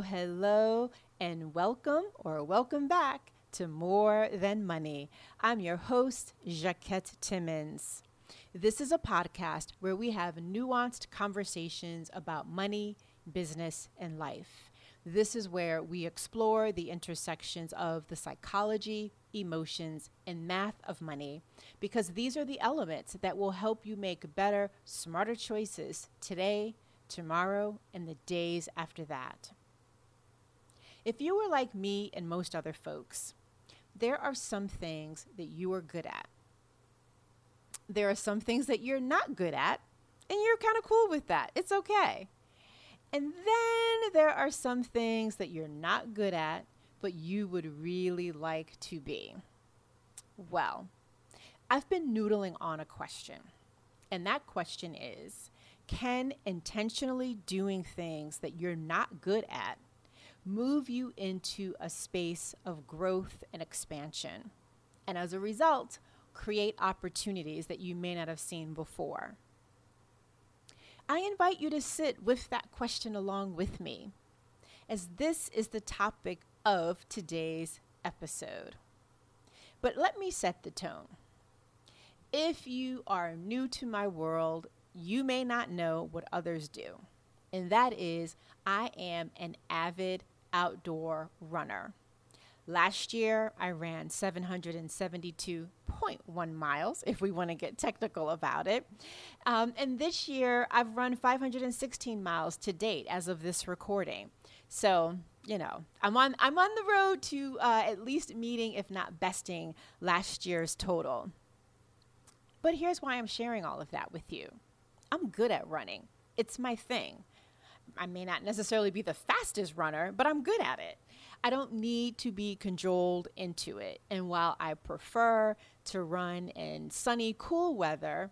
hello, and welcome or welcome back to More Than Money. I'm your host, Jacquette Timmons. This is a podcast where we have nuanced conversations about money, business, and life. This is where we explore the intersections of the psychology, emotions, and math of money because these are the elements that will help you make better, smarter choices today, tomorrow, and the days after that. If you are like me and most other folks, there are some things that you are good at. There are some things that you're not good at, and you're kind of cool with that. It's okay. And then there are some things that you're not good at, but you would really like to be. Well, I've been noodling on a question, and that question is can intentionally doing things that you're not good at move you into a space of growth and expansion? And as a result, create opportunities that you may not have seen before. I invite you to sit with that question along with me, as this is the topic of today's episode. But let me set the tone. If you are new to my world you may not know what others do, and that is I am an avid outdoor runner. Last year, I ran 772.1 miles, if we want to get technical about it. Um, and this year, I've run 516 miles to date as of this recording. So, you know, I'm on, I'm on the road to uh, at least meeting, if not besting, last year's total. But here's why I'm sharing all of that with you. I'm good at running. It's my thing. I may not necessarily be the fastest runner, but I'm good at it. I don't need to be cajoled into it. And while I prefer to run in sunny, cool weather,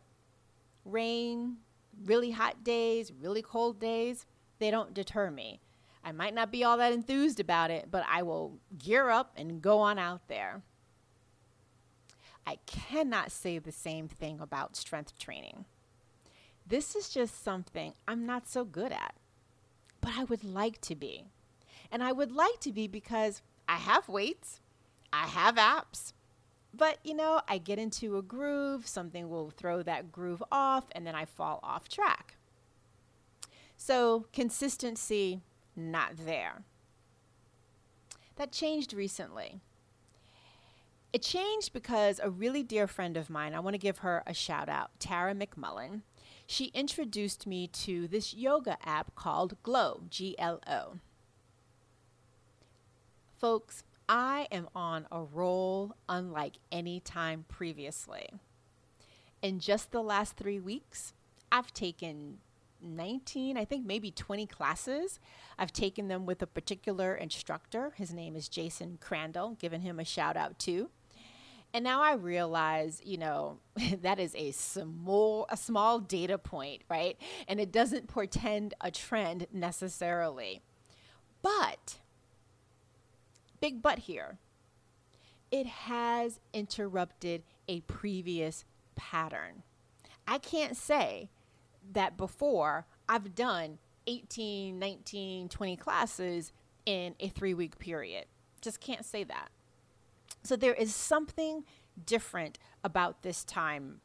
rain, really hot days, really cold days, they don't deter me. I might not be all that enthused about it, but I will gear up and go on out there. I cannot say the same thing about strength training. This is just something I'm not so good at, but I would like to be. And I would like to be because I have weights, I have apps, but you know, I get into a groove, something will throw that groove off, and then I fall off track. So, consistency, not there. That changed recently. It changed because a really dear friend of mine, I want to give her a shout out, Tara McMullin, she introduced me to this yoga app called Glo, G L O. Folks, I am on a roll unlike any time previously. In just the last three weeks, I've taken 19, I think maybe 20 classes. I've taken them with a particular instructor. His name is Jason Crandell, giving him a shout out too. And now I realize, you know, that is a small a small data point, right? And it doesn't portend a trend necessarily. But big but here. It has interrupted a previous pattern. I can't say that before I've done 18, 19, 20 classes in a 3-week period. Just can't say that. So there is something different about this time,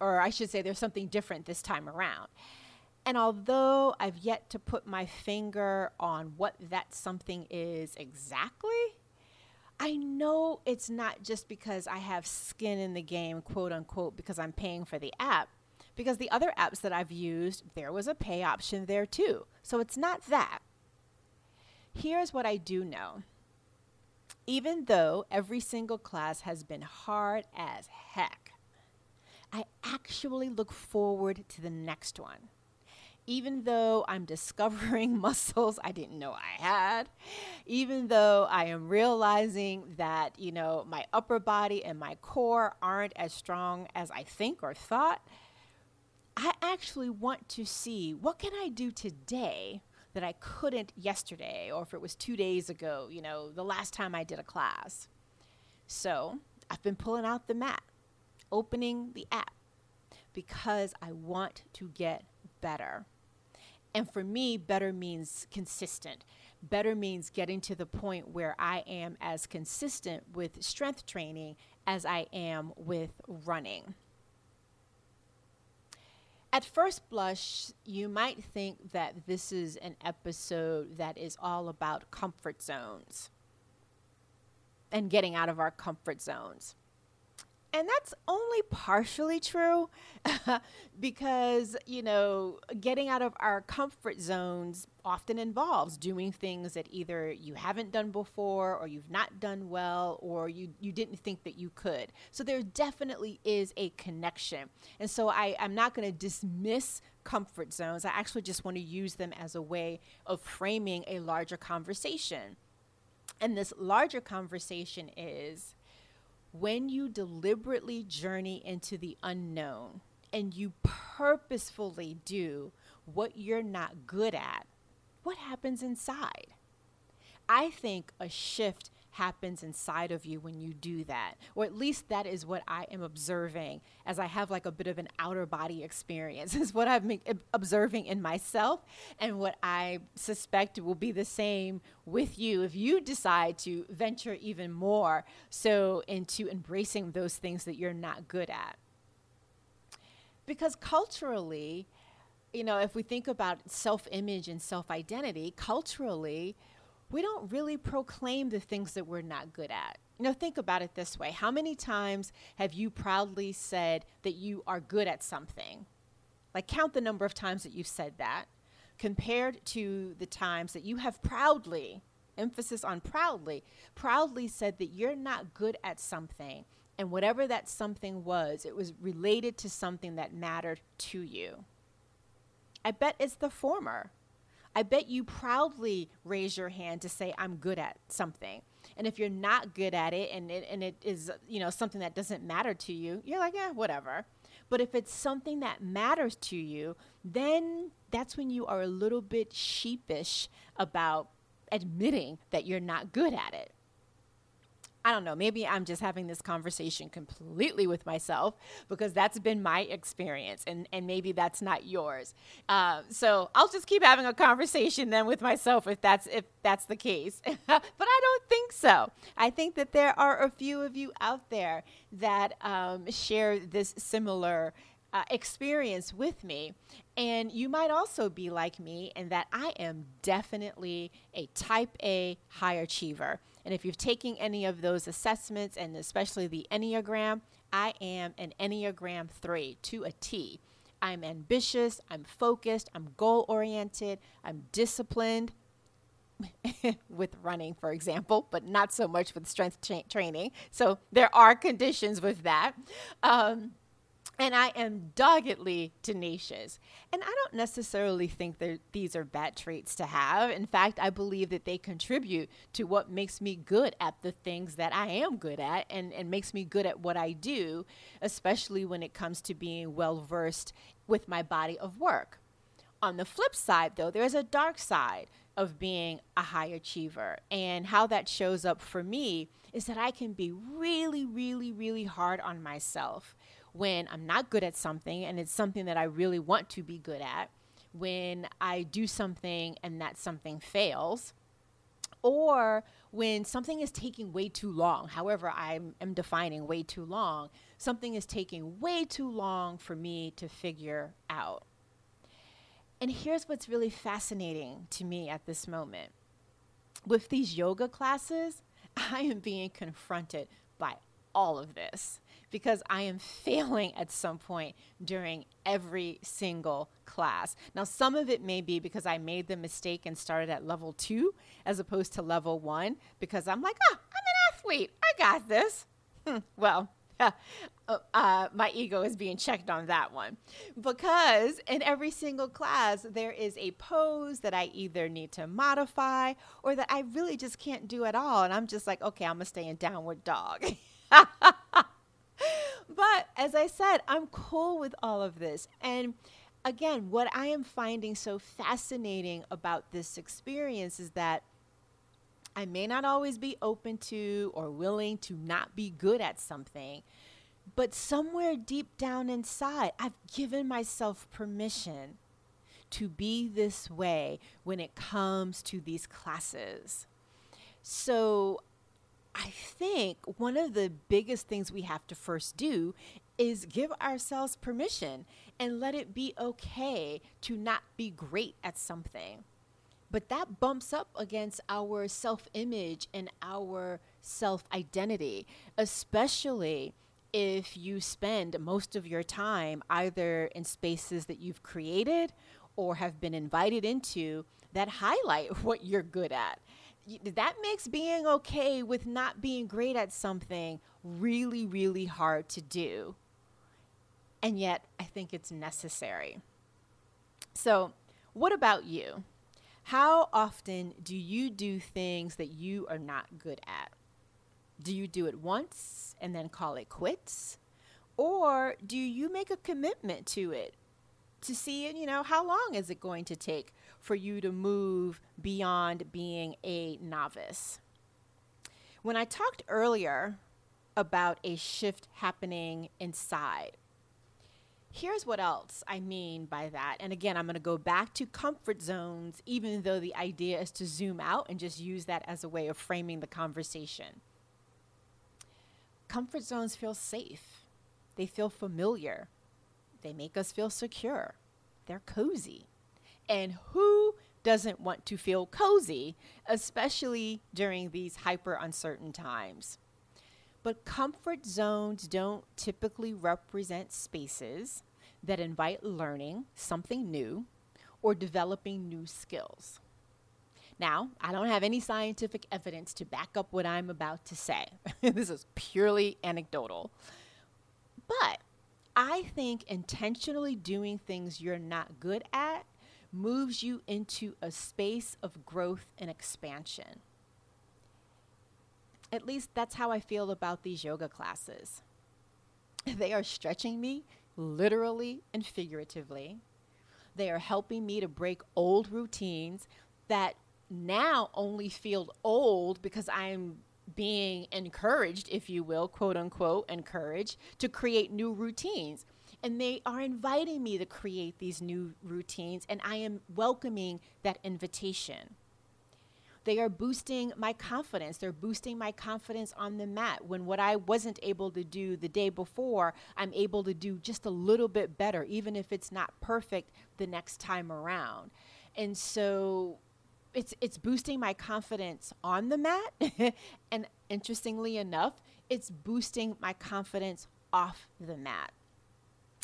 or I should say, there's something different this time around. And although I've yet to put my finger on what that something is exactly, I know it's not just because I have skin in the game, quote unquote, because I'm paying for the app. Because the other apps that I've used, there was a pay option there too. So it's not that. Here's what I do know even though every single class has been hard as heck, I actually look forward to the next one. Even though I'm discovering muscles I didn't know I had, even though I am realizing that, you know, my upper body and my core aren't as strong as I think or thought, I actually want to see what can I do today that I couldn't yesterday or if it was two days ago, you know, the last time I did a class. So I've been pulling out the mat, opening the app because I want to get better. And for me, better means consistent. better means getting to the point where I am as consistent with strength training as I am with running. At first blush, you might think that this is an episode that is all about comfort zones and getting out of our comfort zones. And that's only partially true because, you know, getting out of our comfort zones often involves doing things that either you haven't done before or you've not done well or you, you didn't think that you could. So there definitely is a connection. And so I, I'm not going to dismiss comfort zones. I actually just want to use them as a way of framing a larger conversation. And this larger conversation is when you deliberately journey into the unknown and you purposefully do what you're not good at, what happens inside? I think a shift happens inside of you when you do that. Or at least that is what I am observing as I have like a bit of an outer body experience, is what I'm observing in myself and what I suspect will be the same with you if you decide to venture even more so into embracing those things that you're not good at. Because culturally, you know, if we think about self image and self identity, culturally, we don't really proclaim the things that we're not good at. You know, think about it this way How many times have you proudly said that you are good at something? Like, count the number of times that you've said that compared to the times that you have proudly, emphasis on proudly, proudly said that you're not good at something. And whatever that something was, it was related to something that mattered to you. I bet it's the former. I bet you proudly raise your hand to say, I'm good at something. And if you're not good at it and it, and it is, you know, something that doesn't matter to you, you're like, yeah, whatever. But if it's something that matters to you, then that's when you are a little bit sheepish about admitting that you're not good at it. I don't know, maybe I'm just having this conversation completely with myself because that's been my experience and, and maybe that's not yours. Uh, so I'll just keep having a conversation then with myself if that's if that's the case. but I don't think so. I think that there are a few of you out there that um, share this similar uh, experience with me. And you might also be like me in that I am definitely a type A high achiever. And if you've taken any of those assessments, and especially the Enneagram, I am an Enneagram 3 to a T. I'm ambitious, I'm focused, I'm goal oriented, I'm disciplined. with running, for example, but not so much with strength tra- training. So there are conditions with that. Um, and I am doggedly tenacious. And I don't necessarily think that these are bad traits to have. In fact, I believe that they contribute to what makes me good at the things that I am good at and, and makes me good at what I do, especially when it comes to being well versed with my body of work. On the flip side, though, there's a dark side of being a high achiever. And how that shows up for me is that I can be really, really, really hard on myself when I'm not good at something and it's something that I really want to be good at, when I do something and that something fails, or when something is taking way too long, however, I am defining way too long, something is taking way too long for me to figure out. And here's what's really fascinating to me at this moment. With these yoga classes, I am being confronted by all of this because I am failing at some point during every single class. Now, some of it may be because I made the mistake and started at level two as opposed to level one because I'm like, oh, I'm an athlete. I got this. Well, uh, uh, my ego is being checked on that one because in every single class there is a pose that I either need to modify or that I really just can't do at all, and I'm just like, okay, I'm gonna stay in downward dog. but as I said, I'm cool with all of this. And again, what I am finding so fascinating about this experience is that I may not always be open to or willing to not be good at something, but somewhere deep down inside, I've given myself permission to be this way when it comes to these classes. So I think one of the biggest things we have to first do is give ourselves permission and let it be okay to not be great at something. But that bumps up against our self image and our self identity, especially if you spend most of your time either in spaces that you've created or have been invited into that highlight what you're good at. That makes being okay with not being great at something really, really hard to do. And yet, I think it's necessary. So, what about you? How often do you do things that you are not good at? Do you do it once and then call it quits? Or do you make a commitment to it to see, you know, how long is it going to take for you to move beyond being a novice? When I talked earlier about a shift happening inside, here's what else I mean by that. And again, I'm going to go back to comfort zones, even though the idea is to zoom out and just use that as a way of framing the conversation. Comfort zones feel safe, they feel familiar, they make us feel secure, they're cozy. And who doesn't want to feel cozy, especially during these hyper uncertain times? But comfort zones don't typically represent spaces that invite learning something new or developing new skills. Now, I don't have any scientific evidence to back up what I'm about to say. this is purely anecdotal. But I think intentionally doing things you're not good at moves you into a space of growth and expansion. At least that's how I feel about these yoga classes. They are stretching me literally and figuratively. They are helping me to break old routines that now only feel old because I'm being encouraged, if you will, quote unquote, encouraged to create new routines. And they are inviting me to create these new routines, and I am welcoming that invitation. They are boosting my confidence. They're boosting my confidence on the mat. When what I wasn't able to do the day before, I'm able to do just a little bit better, even if it's not perfect the next time around. And so it's it's boosting my confidence on the mat and interestingly enough it's boosting my confidence off the mat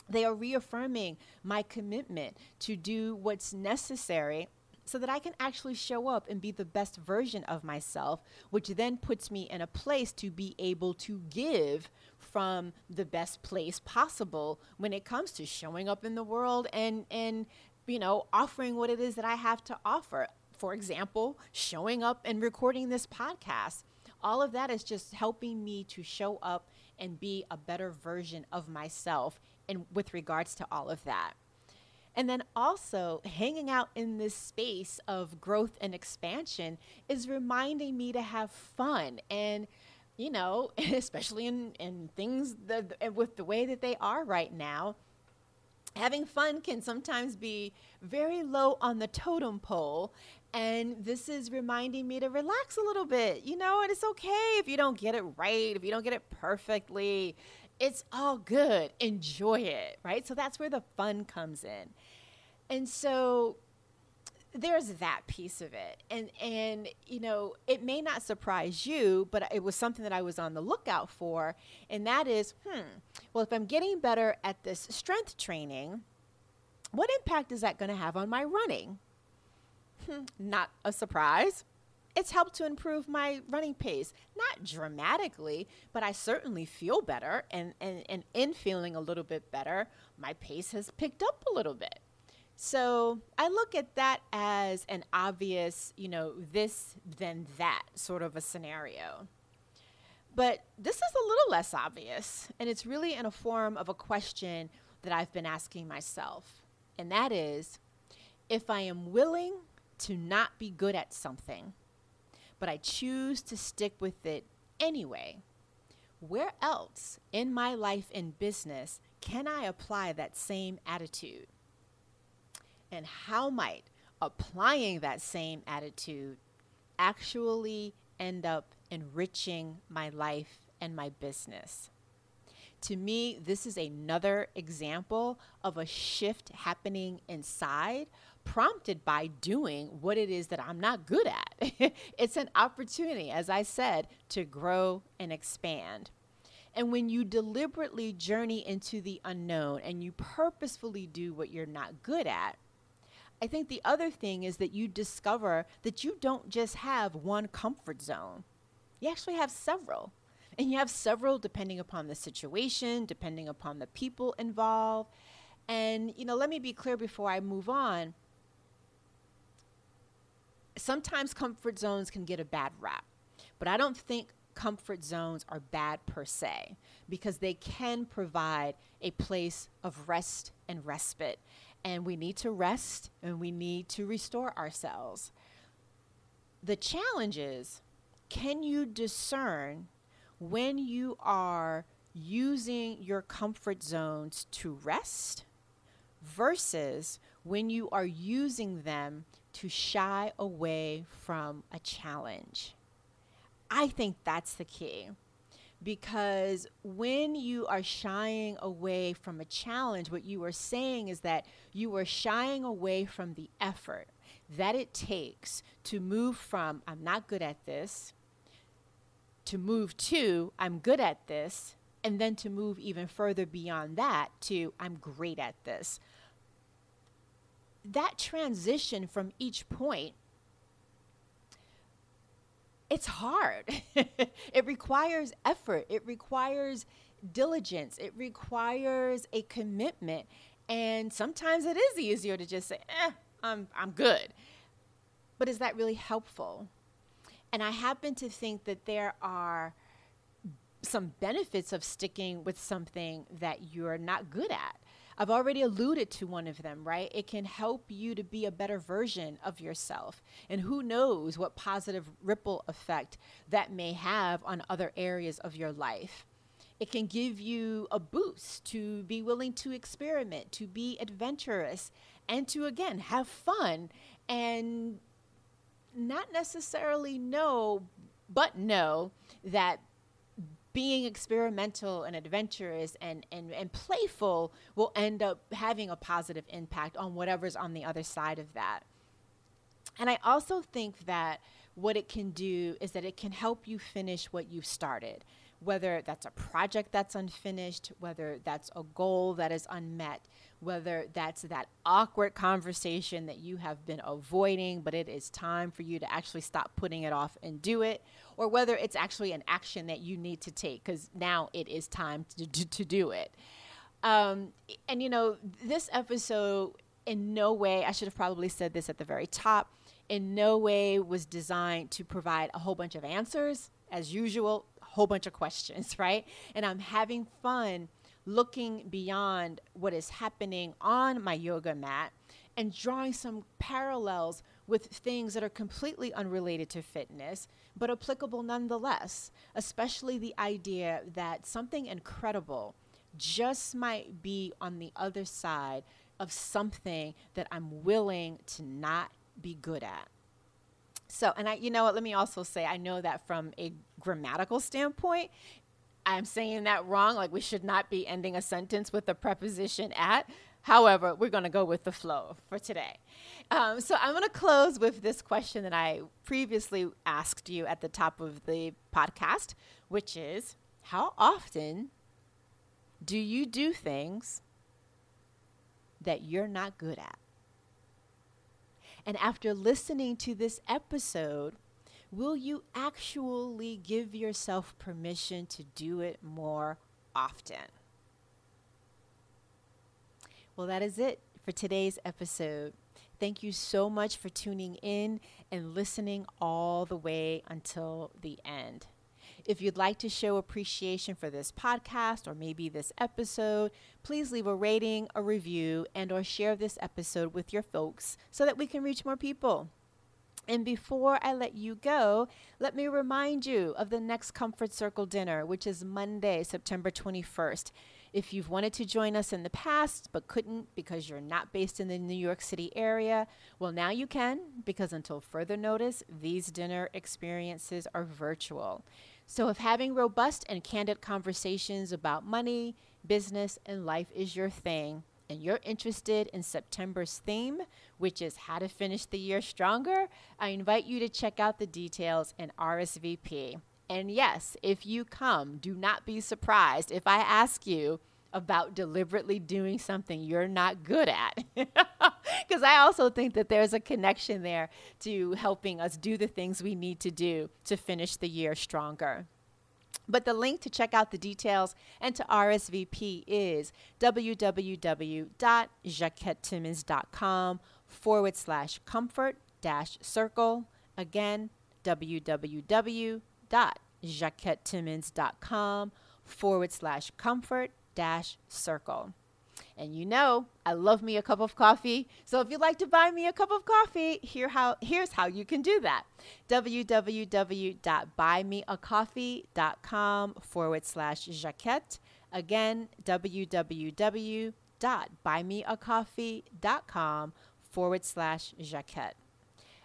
they are reaffirming my commitment to do what's necessary so that I can actually show up and be the best version of myself, which then puts me in a place to be able to give from the best place possible when it comes to showing up in the world and and you know offering what it is that I have to offer for example, showing up and recording this podcast. All of that is just helping me to show up and be a better version of myself and with regards to all of that. And then also, hanging out in this space of growth and expansion is reminding me to have fun. And, you know, especially in, in things that, with the way that they are right now, having fun can sometimes be very low on the totem pole and this is reminding me to relax a little bit, you know, and it's okay if you don't get it right, if you don't get it perfectly. It's all good. Enjoy it, right? So that's where the fun comes in. And so there's that piece of it. And and you know, it may not surprise you, but it was something that I was on the lookout for, and that is, hmm, well, if I'm getting better at this strength training, what impact is that going to have on my running? not a surprise. It's helped to improve my running pace. Not dramatically, but I certainly feel better. And, and, and in feeling a little bit better, my pace has picked up a little bit. So I look at that as an obvious, you know, this, then that sort of a scenario. But this is a little less obvious, and it's really in a form of a question that I've been asking myself. And that is if I am willing to not be good at something, but I choose to stick with it anyway, where else in my life and business can I apply that same attitude? And how might applying that same attitude actually end up enriching my life and my business? To me, this is another example of a shift happening inside, prompted by doing what it is that I'm not good at. it's an opportunity, as I said, to grow and expand. And when you deliberately journey into the unknown and you purposefully do what you're not good at, I think the other thing is that you discover that you don't just have one comfort zone, you actually have several. And you have several depending upon the situation, depending upon the people involved. And, you know, let me be clear before I move on. Sometimes comfort zones can get a bad rap, but I don't think comfort zones are bad per se because they can provide a place of rest and respite. And we need to rest and we need to restore ourselves. The challenge is can you discern when you are using your comfort zones to rest versus when you are using them to shy away from a challenge? I think that's the key. Because when you are shying away from a challenge, what you are saying is that you are shying away from the effort that it takes to move from, I'm not good at this, to move to, I'm good at this, and then to move even further beyond that to, I'm great at this. That transition from each point it's hard. it requires effort. It requires diligence. It requires a commitment. And sometimes it is easier to just say, eh, I'm, I'm good. But is that really helpful? And I happen to think that there are some benefits of sticking with something that you're not good at. I've already alluded to one of them, right? It can help you to be a better version of yourself. And who knows what positive ripple effect that may have on other areas of your life. It can give you a boost to be willing to experiment, to be adventurous, and to again have fun and not necessarily know, but know that being experimental and adventurous and, and, and playful will end up having a positive impact on whatever's on the other side of that. And I also think that what it can do is that it can help you finish what you've started, whether that's a project that's unfinished, whether that's a goal that is unmet, whether that's that awkward conversation that you have been avoiding, but it is time for you to actually stop putting it off and do it, or whether it's actually an action that you need to take because now it is time to, to, to do it. Um, and you know, this episode in no way, I should have probably said this at the very top, in no way was designed to provide a whole bunch of answers. As usual, whole bunch of questions, right? And I'm having fun looking beyond what is happening on my yoga mat and drawing some parallels with things that are completely unrelated to fitness, but applicable nonetheless, especially the idea that something incredible just might be on the other side of something that I'm willing to not be good at. So, and I, you know what, let me also say, I know that from a grammatical standpoint, I'm saying that wrong. Like we should not be ending a sentence with the preposition at. However, we're going to go with the flow for today. Um, so I'm going to close with this question that I previously asked you at the top of the podcast, which is How often do you do things that you're not good at? And after listening to this episode, will you actually give yourself permission to do it more often? Well, that is it for today's episode. Thank you so much for tuning in and listening all the way until the end. If you'd like to show appreciation for this podcast or maybe this episode, please leave a rating, a review, and or share this episode with your folks so that we can reach more people. And before I let you go, let me remind you of the next Comfort Circle dinner, which is Monday, September 21st. If you've wanted to join us in the past but couldn't because you're not based in the New York City area, well, now you can because until further notice, these dinner experiences are virtual. So, if having robust and candid conversations about money, business, and life is your thing, and you're interested in September's theme, which is how to finish the year stronger, I invite you to check out the details and RSVP. And yes, if you come, do not be surprised if I ask you about deliberately doing something you're not good at. Because I also think that there's a connection there to helping us do the things we need to do to finish the year stronger. But the link to check out the details and to RSVP is www.jacquettetimmons.com forward slash comfort dash circle. Again, www.jacquettetimmons.com forward slash comfort dash circle. And you know, I love me a cup of coffee. So if you'd like to buy me a cup of coffee, here how here's how you can do that. www.buymeacoffee.com forward slash Jacquette. Again, www.buymeacoffee.com forward slash Jacquette.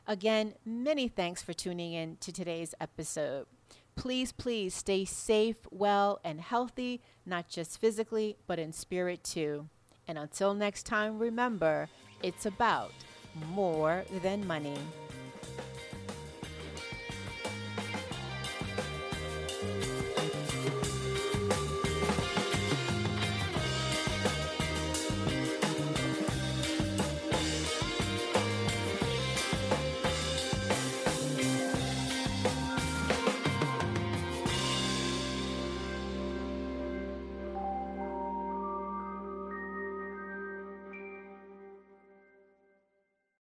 Again, many thanks for tuning in to today's episode. Please, please stay safe, well, and healthy, not just physically, but in spirit too. And until next time, remember, it's about more than money.